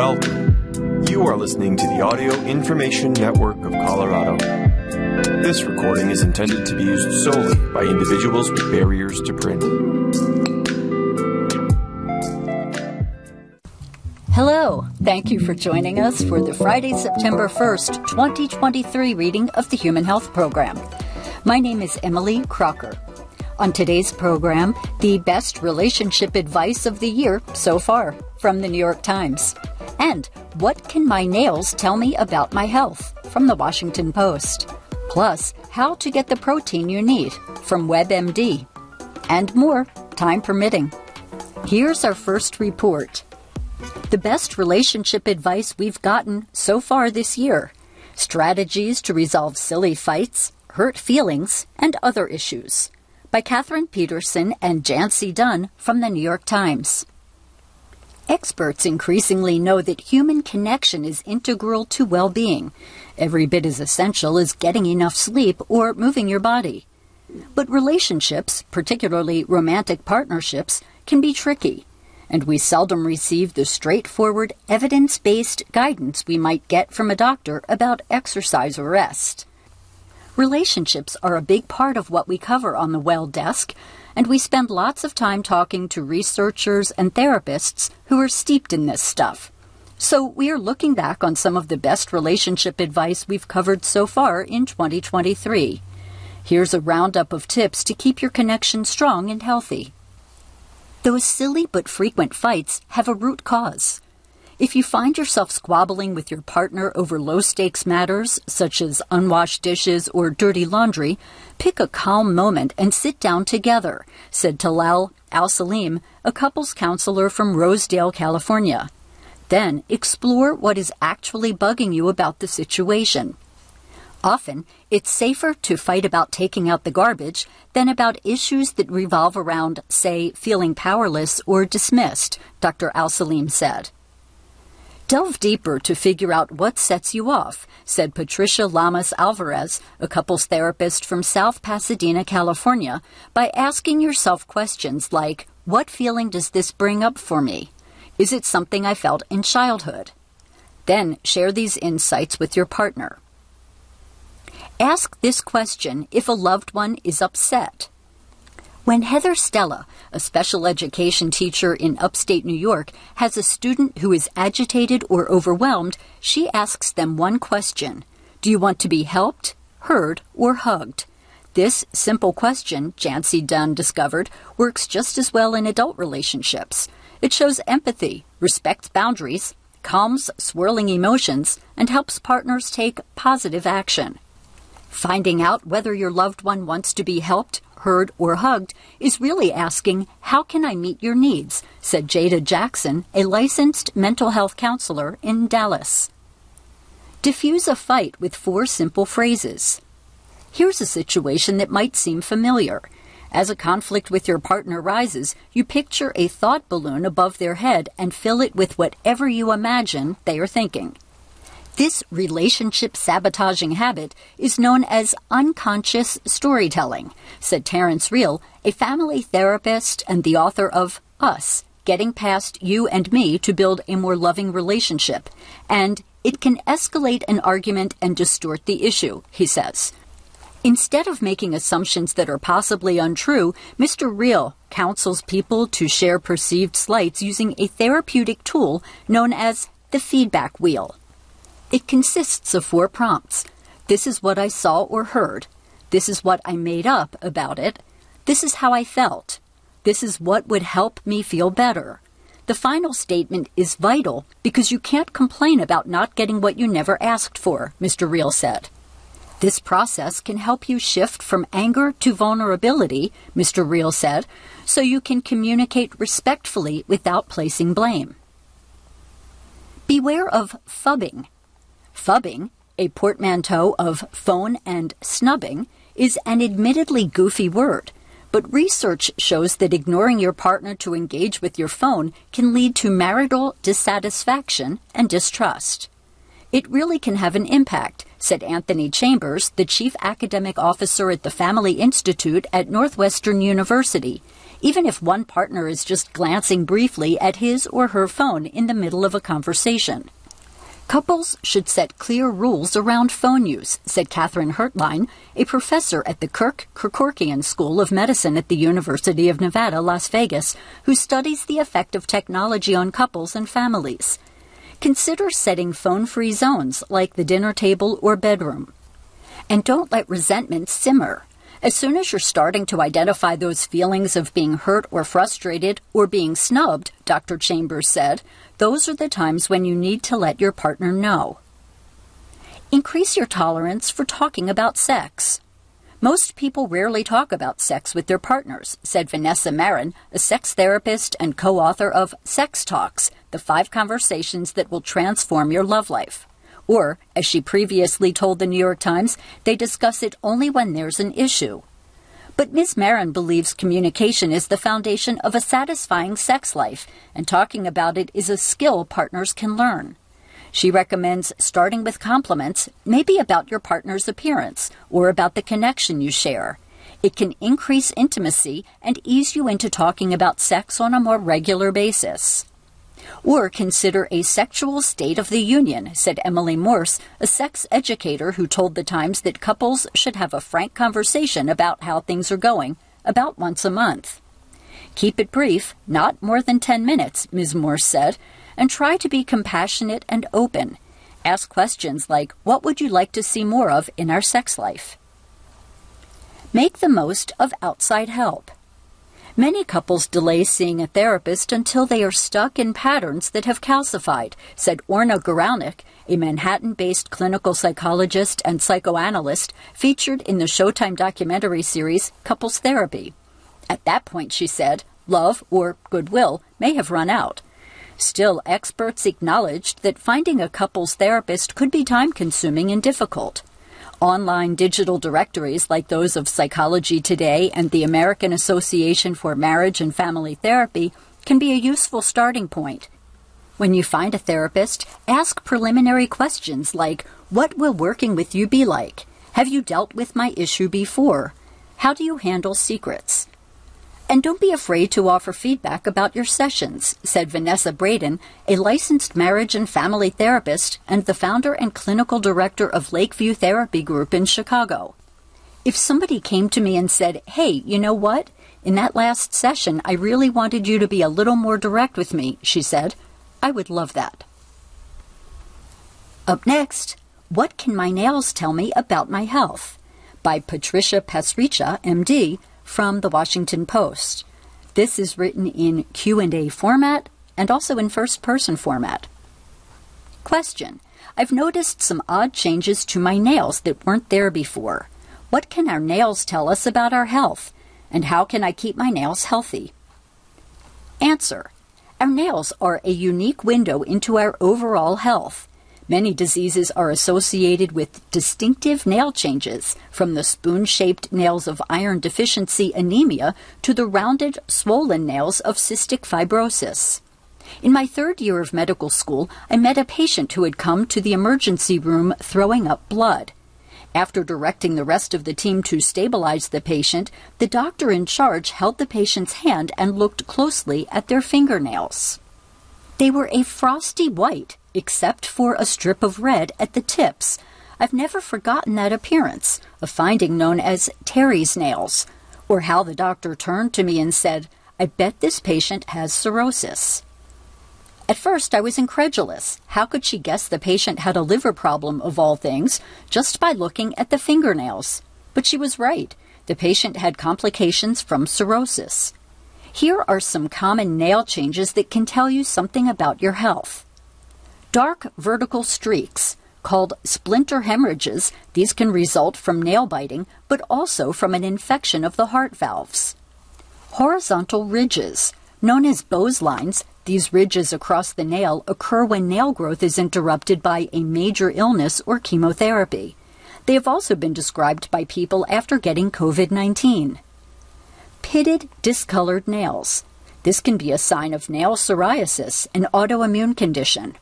Welcome. You are listening to the Audio Information Network of Colorado. This recording is intended to be used solely by individuals with barriers to print. Hello. Thank you for joining us for the Friday, September 1st, 2023 reading of the Human Health Program. My name is Emily Crocker. On today's program, the best relationship advice of the year so far from the New York Times. And what can my nails tell me about my health from the Washington Post? Plus, how to get the protein you need from WebMD. And more, time permitting. Here's our first report. The best relationship advice we've gotten so far this year. Strategies to resolve silly fights, hurt feelings, and other issues. By Catherine Peterson and Jancee Dunn from the New York Times. Experts increasingly know that human connection is integral to well being, every bit as essential as getting enough sleep or moving your body. But relationships, particularly romantic partnerships, can be tricky, and we seldom receive the straightforward, evidence based guidance we might get from a doctor about exercise or rest. Relationships are a big part of what we cover on the Well Desk, and we spend lots of time talking to researchers and therapists who are steeped in this stuff. So we are looking back on some of the best relationship advice we've covered so far in 2023. Here's a roundup of tips to keep your connection strong and healthy. Those silly but frequent fights have a root cause. If you find yourself squabbling with your partner over low stakes matters, such as unwashed dishes or dirty laundry, pick a calm moment and sit down together, said Talal Al Salim, a couples counselor from Rosedale, California. Then explore what is actually bugging you about the situation. Often, it's safer to fight about taking out the garbage than about issues that revolve around, say, feeling powerless or dismissed, Dr. Al Salim said. Delve deeper to figure out what sets you off, said Patricia Lamas Alvarez, a couples therapist from South Pasadena, California, by asking yourself questions like, What feeling does this bring up for me? Is it something I felt in childhood? Then share these insights with your partner. Ask this question if a loved one is upset. When Heather Stella, a special education teacher in upstate New York, has a student who is agitated or overwhelmed, she asks them one question Do you want to be helped, heard, or hugged? This simple question, Jancee Dunn discovered, works just as well in adult relationships. It shows empathy, respects boundaries, calms swirling emotions, and helps partners take positive action. Finding out whether your loved one wants to be helped, heard, or hugged is really asking, How can I meet your needs? said Jada Jackson, a licensed mental health counselor in Dallas. Diffuse a fight with four simple phrases. Here's a situation that might seem familiar. As a conflict with your partner rises, you picture a thought balloon above their head and fill it with whatever you imagine they are thinking. This relationship sabotaging habit is known as unconscious storytelling, said Terrence Real, a family therapist and the author of Us Getting Past You and Me to Build a More Loving Relationship. And it can escalate an argument and distort the issue, he says. Instead of making assumptions that are possibly untrue, Mr. Real counsels people to share perceived slights using a therapeutic tool known as the feedback wheel. It consists of four prompts. This is what I saw or heard. This is what I made up about it. This is how I felt. This is what would help me feel better. The final statement is vital because you can't complain about not getting what you never asked for, Mr. Real said. This process can help you shift from anger to vulnerability, Mr. Real said, so you can communicate respectfully without placing blame. Beware of phubbing. Phubbing, a portmanteau of phone and snubbing, is an admittedly goofy word, but research shows that ignoring your partner to engage with your phone can lead to marital dissatisfaction and distrust. It really can have an impact, said Anthony Chambers, the chief academic officer at the Family Institute at Northwestern University. even if one partner is just glancing briefly at his or her phone in the middle of a conversation. Couples should set clear rules around phone use, said Katherine Hertlein, a professor at the Kirk Kerkorian School of Medicine at the University of Nevada, Las Vegas, who studies the effect of technology on couples and families. Consider setting phone free zones like the dinner table or bedroom. And don't let resentment simmer. As soon as you're starting to identify those feelings of being hurt or frustrated or being snubbed, Dr. Chambers said, those are the times when you need to let your partner know. Increase your tolerance for talking about sex. Most people rarely talk about sex with their partners, said Vanessa Marin, a sex therapist and co author of Sex Talks The Five Conversations That Will Transform Your Love Life. Or, as she previously told the New York Times, they discuss it only when there's an issue. But Ms. Marin believes communication is the foundation of a satisfying sex life, and talking about it is a skill partners can learn. She recommends starting with compliments, maybe about your partner's appearance or about the connection you share. It can increase intimacy and ease you into talking about sex on a more regular basis or consider a sexual state of the union, said Emily Morse, a sex educator who told The Times that couples should have a frank conversation about how things are going about once a month. Keep it brief, not more than 10 minutes, Ms. Morse said, and try to be compassionate and open. Ask questions like, What would you like to see more of in our sex life? Make the most of outside help. Many couples delay seeing a therapist until they are stuck in patterns that have calcified, said Orna Guralnik, a Manhattan based clinical psychologist and psychoanalyst featured in the Showtime documentary series Couples Therapy. At that point, she said, love or goodwill may have run out. Still, experts acknowledged that finding a couples therapist could be time consuming and difficult. Online digital directories like those of Psychology Today and the American Association for Marriage and Family Therapy can be a useful starting point. When you find a therapist, ask preliminary questions like What will working with you be like? Have you dealt with my issue before? How do you handle secrets? And don't be afraid to offer feedback about your sessions, said Vanessa Braden, a licensed marriage and family therapist and the founder and clinical director of Lakeview Therapy Group in Chicago. If somebody came to me and said, Hey, you know what? In that last session, I really wanted you to be a little more direct with me, she said, I would love that. Up next, What Can My Nails Tell Me About My Health? by Patricia Pasricha, MD, from the Washington Post. This is written in Q&A format and also in first person format. Question: I've noticed some odd changes to my nails that weren't there before. What can our nails tell us about our health? And how can I keep my nails healthy? Answer: Our nails are a unique window into our overall health. Many diseases are associated with distinctive nail changes, from the spoon shaped nails of iron deficiency anemia to the rounded, swollen nails of cystic fibrosis. In my third year of medical school, I met a patient who had come to the emergency room throwing up blood. After directing the rest of the team to stabilize the patient, the doctor in charge held the patient's hand and looked closely at their fingernails. They were a frosty white, except for a strip of red at the tips. I've never forgotten that appearance, a finding known as Terry's nails, or how the doctor turned to me and said, I bet this patient has cirrhosis. At first, I was incredulous. How could she guess the patient had a liver problem, of all things, just by looking at the fingernails? But she was right. The patient had complications from cirrhosis. Here are some common nail changes that can tell you something about your health. Dark vertical streaks, called splinter hemorrhages, these can result from nail biting, but also from an infection of the heart valves. Horizontal ridges, known as Beau's lines, these ridges across the nail occur when nail growth is interrupted by a major illness or chemotherapy. They have also been described by people after getting COVID 19. Pitted, discolored nails. This can be a sign of nail psoriasis, an autoimmune condition.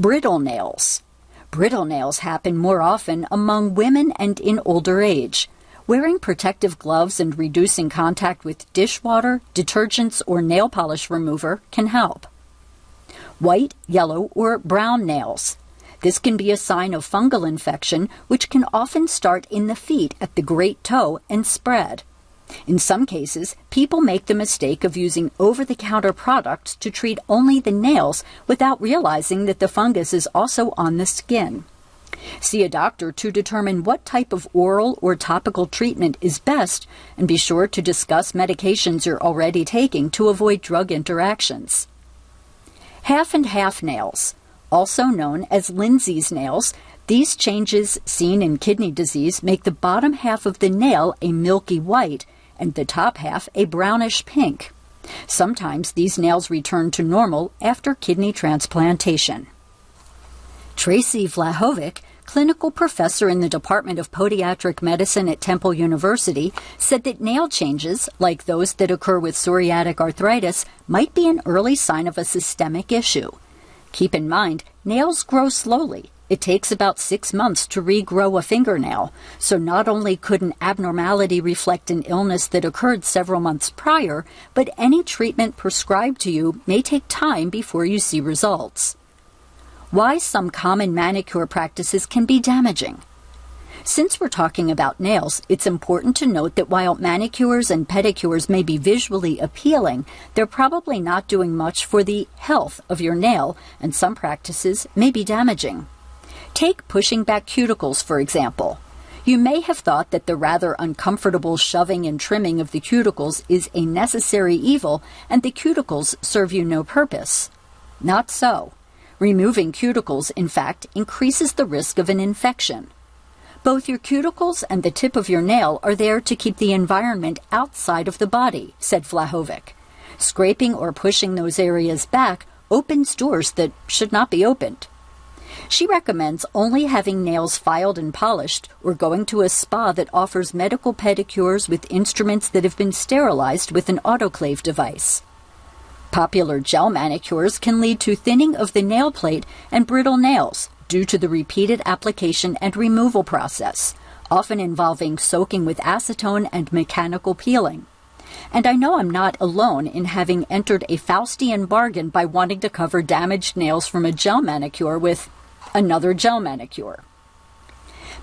Brittle nails. Brittle nails happen more often among women and in older age. Wearing protective gloves and reducing contact with dishwater, detergents, or nail polish remover can help. White, yellow, or brown nails. This can be a sign of fungal infection, which can often start in the feet at the great toe and spread. In some cases, people make the mistake of using over the counter products to treat only the nails without realizing that the fungus is also on the skin. See a doctor to determine what type of oral or topical treatment is best and be sure to discuss medications you're already taking to avoid drug interactions. Half and half nails, also known as Lindsay's nails, these changes seen in kidney disease make the bottom half of the nail a milky white and the top half a brownish pink. Sometimes these nails return to normal after kidney transplantation. Tracy Vlahovic, clinical professor in the Department of Podiatric Medicine at Temple University, said that nail changes, like those that occur with psoriatic arthritis, might be an early sign of a systemic issue. Keep in mind, nails grow slowly, it takes about six months to regrow a fingernail, so not only could an abnormality reflect an illness that occurred several months prior, but any treatment prescribed to you may take time before you see results. Why some common manicure practices can be damaging. Since we're talking about nails, it's important to note that while manicures and pedicures may be visually appealing, they're probably not doing much for the health of your nail, and some practices may be damaging. Take pushing back cuticles, for example. You may have thought that the rather uncomfortable shoving and trimming of the cuticles is a necessary evil and the cuticles serve you no purpose. Not so. Removing cuticles, in fact, increases the risk of an infection. Both your cuticles and the tip of your nail are there to keep the environment outside of the body, said Vlahovic. Scraping or pushing those areas back opens doors that should not be opened. She recommends only having nails filed and polished or going to a spa that offers medical pedicures with instruments that have been sterilized with an autoclave device. Popular gel manicures can lead to thinning of the nail plate and brittle nails due to the repeated application and removal process, often involving soaking with acetone and mechanical peeling. And I know I'm not alone in having entered a Faustian bargain by wanting to cover damaged nails from a gel manicure with another gel manicure.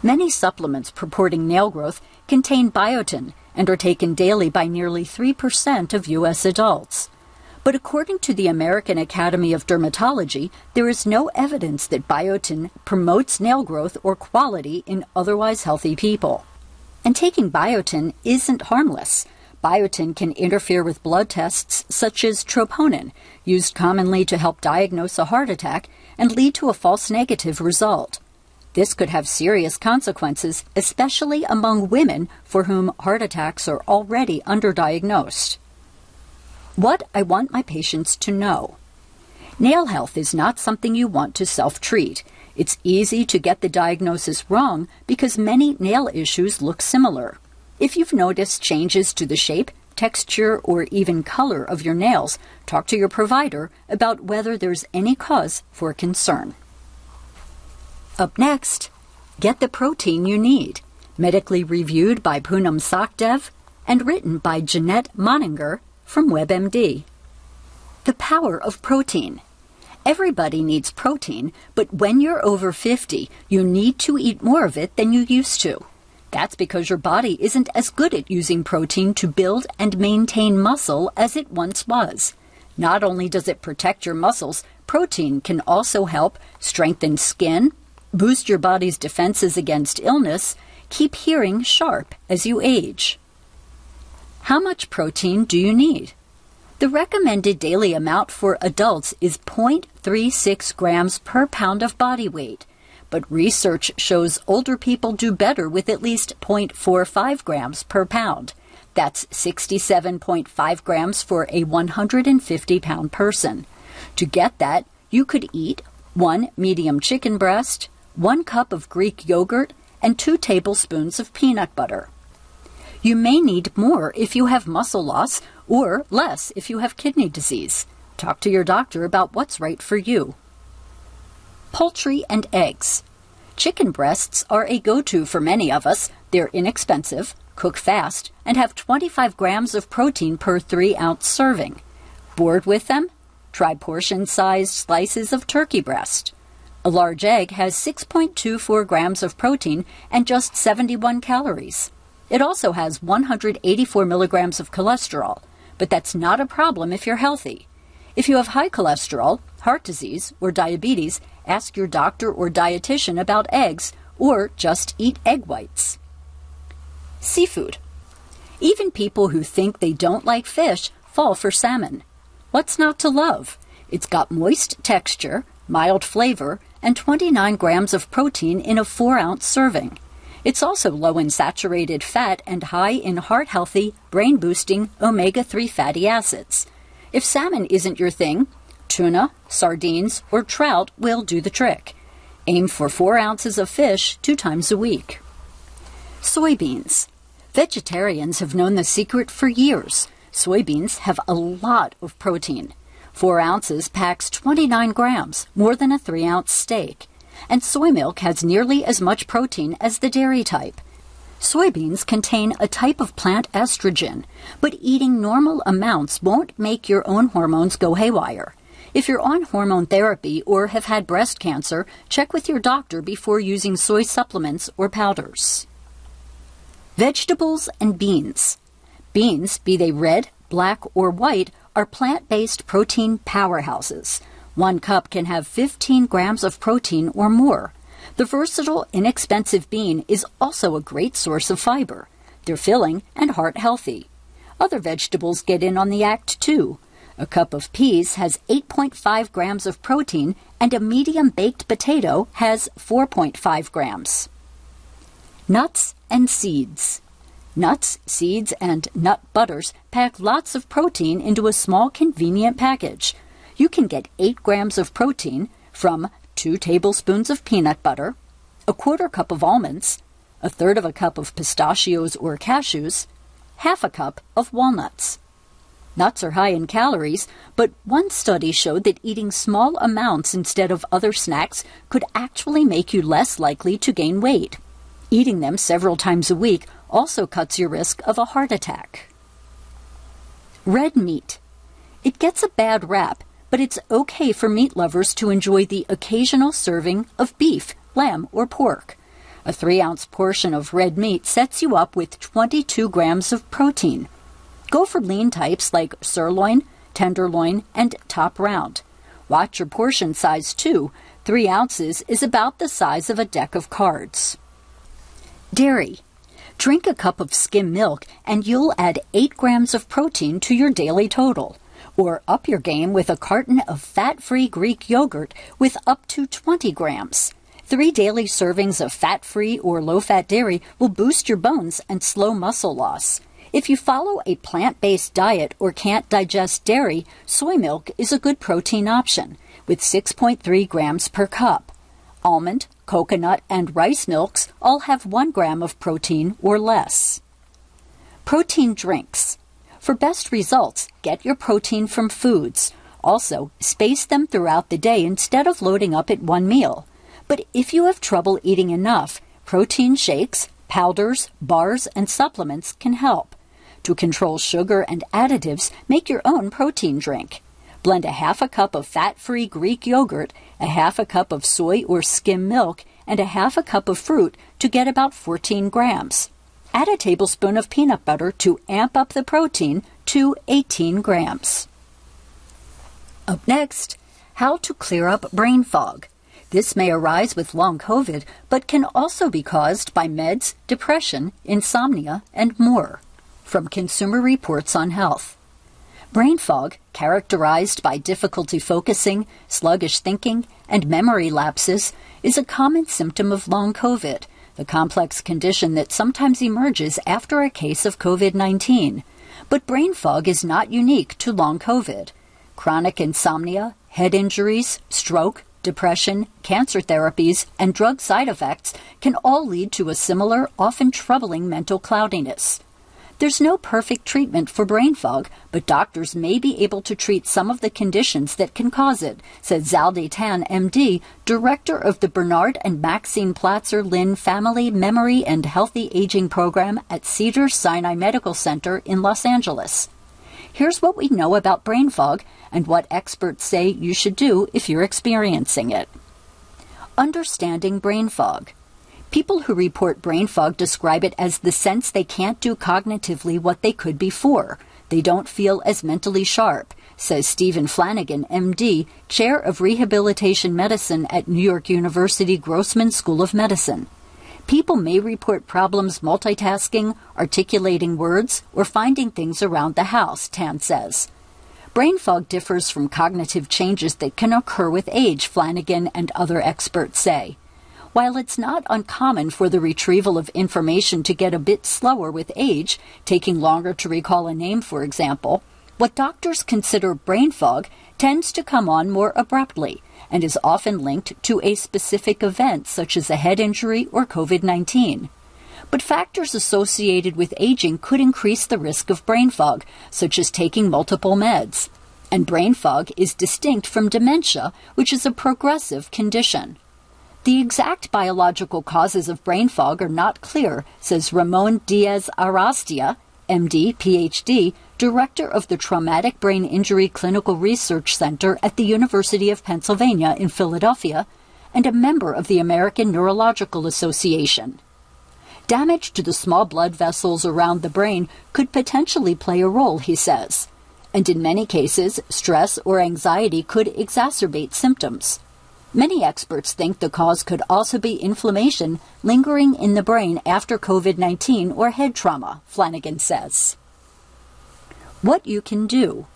Many supplements purporting nail growth contain biotin and are taken daily by nearly 3% of U.S. adults. But according to the American Academy of Dermatology, there is no evidence that biotin promotes nail growth or quality in otherwise healthy people. And taking biotin isn't harmless. Biotin can interfere with blood tests such as troponin, used commonly to help diagnose a heart attack, and lead to a false negative result. This could have serious consequences, especially among women for whom heart attacks are already underdiagnosed. What I want my patients to know. Nail health is not something you want to self treat. It's easy to get the diagnosis wrong because many nail issues look similar. If you've noticed changes to the shape, texture, or even color of your nails, talk to your provider about whether there's any cause for concern. Up next, get the protein you need, medically reviewed by Poonam Sachdev and written by Jeanette Moninger from WebMD. The power of protein. Everybody needs protein, but when you're over 50, you need to eat more of it than you used to. That's because your body isn't as good at using protein to build and maintain muscle as it once was. Not only does it protect your muscles, protein can also help strengthen skin, boost your body's defenses against illness, keep hearing sharp as you age. How much protein do you need? The recommended daily amount for adults is 0.36 grams per pound of body weight but research shows older people do better with at least 0.45 grams per pound. That's 67.5 grams for a 150 pound person. To get that, you could eat one medium chicken breast, one cup of Greek yogurt, and two tablespoons of peanut butter. You may need more if you have muscle loss or less if you have kidney disease. Talk to your doctor about what's right for you. Poultry and eggs. Chicken breasts are a go to for many of us. They're inexpensive, cook fast, and have 25 grams of protein per 3 ounce serving. Bored with them? Try portion sized slices of turkey breast. A large egg has 6.24 grams of protein and just 71 calories. It also has 184 milligrams of cholesterol, but that's not a problem if you're healthy. If you have high cholesterol, heart disease, or diabetes, ask your doctor or dietitian about eggs or just eat egg whites. Seafood. Even people who think they don't like fish fall for salmon. What's not to love? It's got moist texture, mild flavor, and 29 grams of protein in a 4 ounce serving. It's also low in saturated fat and high in heart healthy, brain boosting omega 3 fatty acids. If salmon isn't your thing, tuna, sardines, or trout will do the trick. Aim for 4 ounces of fish two times a week. Soybeans. Vegetarians have known the secret for years. Soybeans have a lot of protein. 4 ounces packs 29 grams, more than a 3 ounce steak. And soy milk has nearly as much protein as the dairy type. Soybeans contain a type of plant estrogen, but eating normal amounts won't make your own hormones go haywire. If you're on hormone therapy or have had breast cancer, check with your doctor before using soy supplements or powders. Vegetables and beans. Beans, be they red, black, or white, are plant based protein powerhouses. One cup can have 15 grams of protein or more. The versatile, inexpensive bean is also a great source of fiber. They're filling and heart healthy. Other vegetables get in on the act too. A cup of peas has 8.5 grams of protein, and a medium baked potato has 4.5 grams. Nuts and seeds. Nuts, seeds, and nut butters pack lots of protein into a small, convenient package. You can get 8 grams of protein from 2 tablespoons of peanut butter, a quarter cup of almonds, a third of a cup of pistachios or cashews, half a cup of walnuts. Nuts are high in calories, but one study showed that eating small amounts instead of other snacks could actually make you less likely to gain weight. Eating them several times a week also cuts your risk of a heart attack. Red meat. It gets a bad rap, but it's okay for meat lovers to enjoy the occasional serving of beef, lamb, or pork. A 3 ounce portion of red meat sets you up with 22 grams of protein. Go for lean types like sirloin, tenderloin, and top round. Watch your portion size too. 3 ounces is about the size of a deck of cards. Dairy. Drink a cup of skim milk and you'll add 8 grams of protein to your daily total. Or up your game with a carton of fat free Greek yogurt with up to 20 grams. Three daily servings of fat free or low fat dairy will boost your bones and slow muscle loss. If you follow a plant based diet or can't digest dairy, soy milk is a good protein option with 6.3 grams per cup. Almond, coconut, and rice milks all have 1 gram of protein or less. Protein drinks. For best results, get your protein from foods. Also, space them throughout the day instead of loading up at one meal. But if you have trouble eating enough, protein shakes, powders, bars, and supplements can help. To control sugar and additives, make your own protein drink. Blend a half a cup of fat free Greek yogurt, a half a cup of soy or skim milk, and a half a cup of fruit to get about 14 grams. Add a tablespoon of peanut butter to amp up the protein to 18 grams. Up next, how to clear up brain fog. This may arise with long COVID, but can also be caused by meds, depression, insomnia, and more from Consumer Reports on Health. Brain fog, characterized by difficulty focusing, sluggish thinking, and memory lapses, is a common symptom of long COVID, the complex condition that sometimes emerges after a case of COVID 19. But brain fog is not unique to long COVID. Chronic insomnia, head injuries, stroke, depression, cancer therapies, and drug side effects can all lead to a similar, often troubling mental cloudiness. There's no perfect treatment for brain fog, but doctors may be able to treat some of the conditions that can cause it, said Zaldy Tan, MD, director of the Bernard and Maxine Platzer Lynn Family Memory and Healthy Aging Program at Cedar Sinai Medical Center in Los Angeles. Here's what we know about brain fog and what experts say you should do if you're experiencing it. Understanding brain fog. People who report brain fog describe it as the sense they can't do cognitively what they could before. They don't feel as mentally sharp, says Stephen Flanagan, MD, Chair of Rehabilitation Medicine at New York University Grossman School of Medicine. People may report problems multitasking, articulating words, or finding things around the house, Tan says. Brain fog differs from cognitive changes that can occur with age, Flanagan and other experts say. While it's not uncommon for the retrieval of information to get a bit slower with age, taking longer to recall a name, for example, what doctors consider brain fog tends to come on more abruptly and is often linked to a specific event such as a head injury or COVID 19. But factors associated with aging could increase the risk of brain fog, such as taking multiple meds. And brain fog is distinct from dementia, which is a progressive condition. The exact biological causes of brain fog are not clear, says Ramon Diaz Arrastia, MD, PhD, director of the Traumatic Brain Injury Clinical Research Center at the University of Pennsylvania in Philadelphia, and a member of the American Neurological Association. Damage to the small blood vessels around the brain could potentially play a role, he says. And in many cases, stress or anxiety could exacerbate symptoms. Many experts think the cause could also be inflammation lingering in the brain after COVID 19 or head trauma, Flanagan says. What you can do.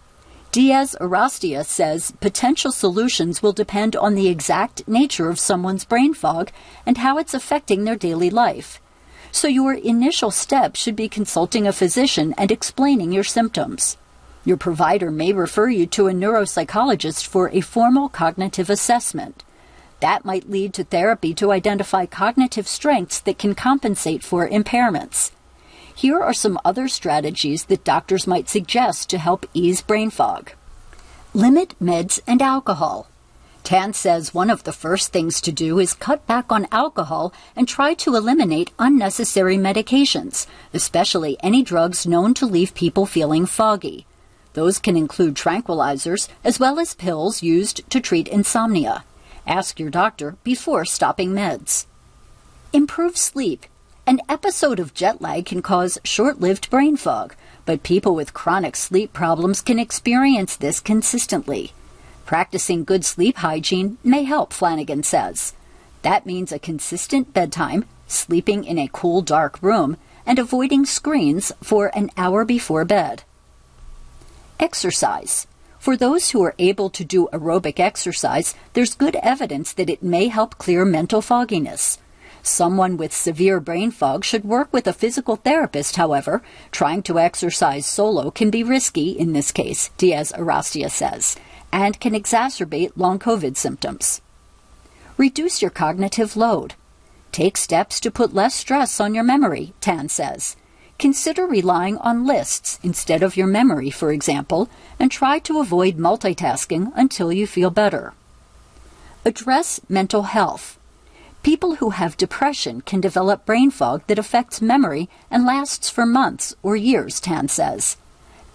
Diaz Arrastia says potential solutions will depend on the exact nature of someone's brain fog and how it's affecting their daily life. So, your initial step should be consulting a physician and explaining your symptoms. Your provider may refer you to a neuropsychologist for a formal cognitive assessment. That might lead to therapy to identify cognitive strengths that can compensate for impairments. Here are some other strategies that doctors might suggest to help ease brain fog. Limit meds and alcohol. Tan says one of the first things to do is cut back on alcohol and try to eliminate unnecessary medications, especially any drugs known to leave people feeling foggy. Those can include tranquilizers as well as pills used to treat insomnia. Ask your doctor before stopping meds. Improve sleep. An episode of jet lag can cause short lived brain fog, but people with chronic sleep problems can experience this consistently. Practicing good sleep hygiene may help, Flanagan says. That means a consistent bedtime, sleeping in a cool, dark room, and avoiding screens for an hour before bed. Exercise. For those who are able to do aerobic exercise, there's good evidence that it may help clear mental fogginess. Someone with severe brain fog should work with a physical therapist, however. Trying to exercise solo can be risky in this case, Diaz Arrastia says, and can exacerbate long COVID symptoms. Reduce your cognitive load. Take steps to put less stress on your memory, Tan says. Consider relying on lists instead of your memory, for example, and try to avoid multitasking until you feel better. Address mental health. People who have depression can develop brain fog that affects memory and lasts for months or years, Tan says.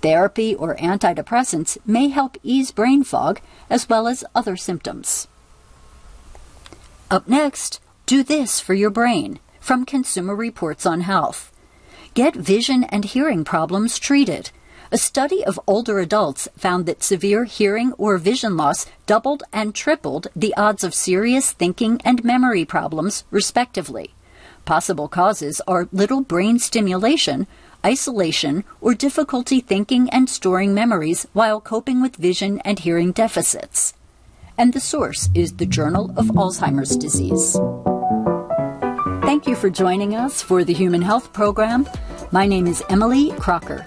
Therapy or antidepressants may help ease brain fog as well as other symptoms. Up next, do this for your brain from Consumer Reports on Health. Get vision and hearing problems treated. A study of older adults found that severe hearing or vision loss doubled and tripled the odds of serious thinking and memory problems, respectively. Possible causes are little brain stimulation, isolation, or difficulty thinking and storing memories while coping with vision and hearing deficits. And the source is the Journal of Alzheimer's Disease. Thank you for joining us for the Human Health Program. My name is Emily Crocker.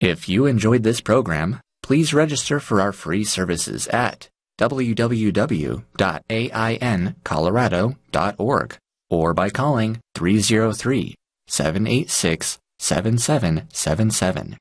If you enjoyed this program, Please register for our free services at www.aincolorado.org or by calling 303 786 7777.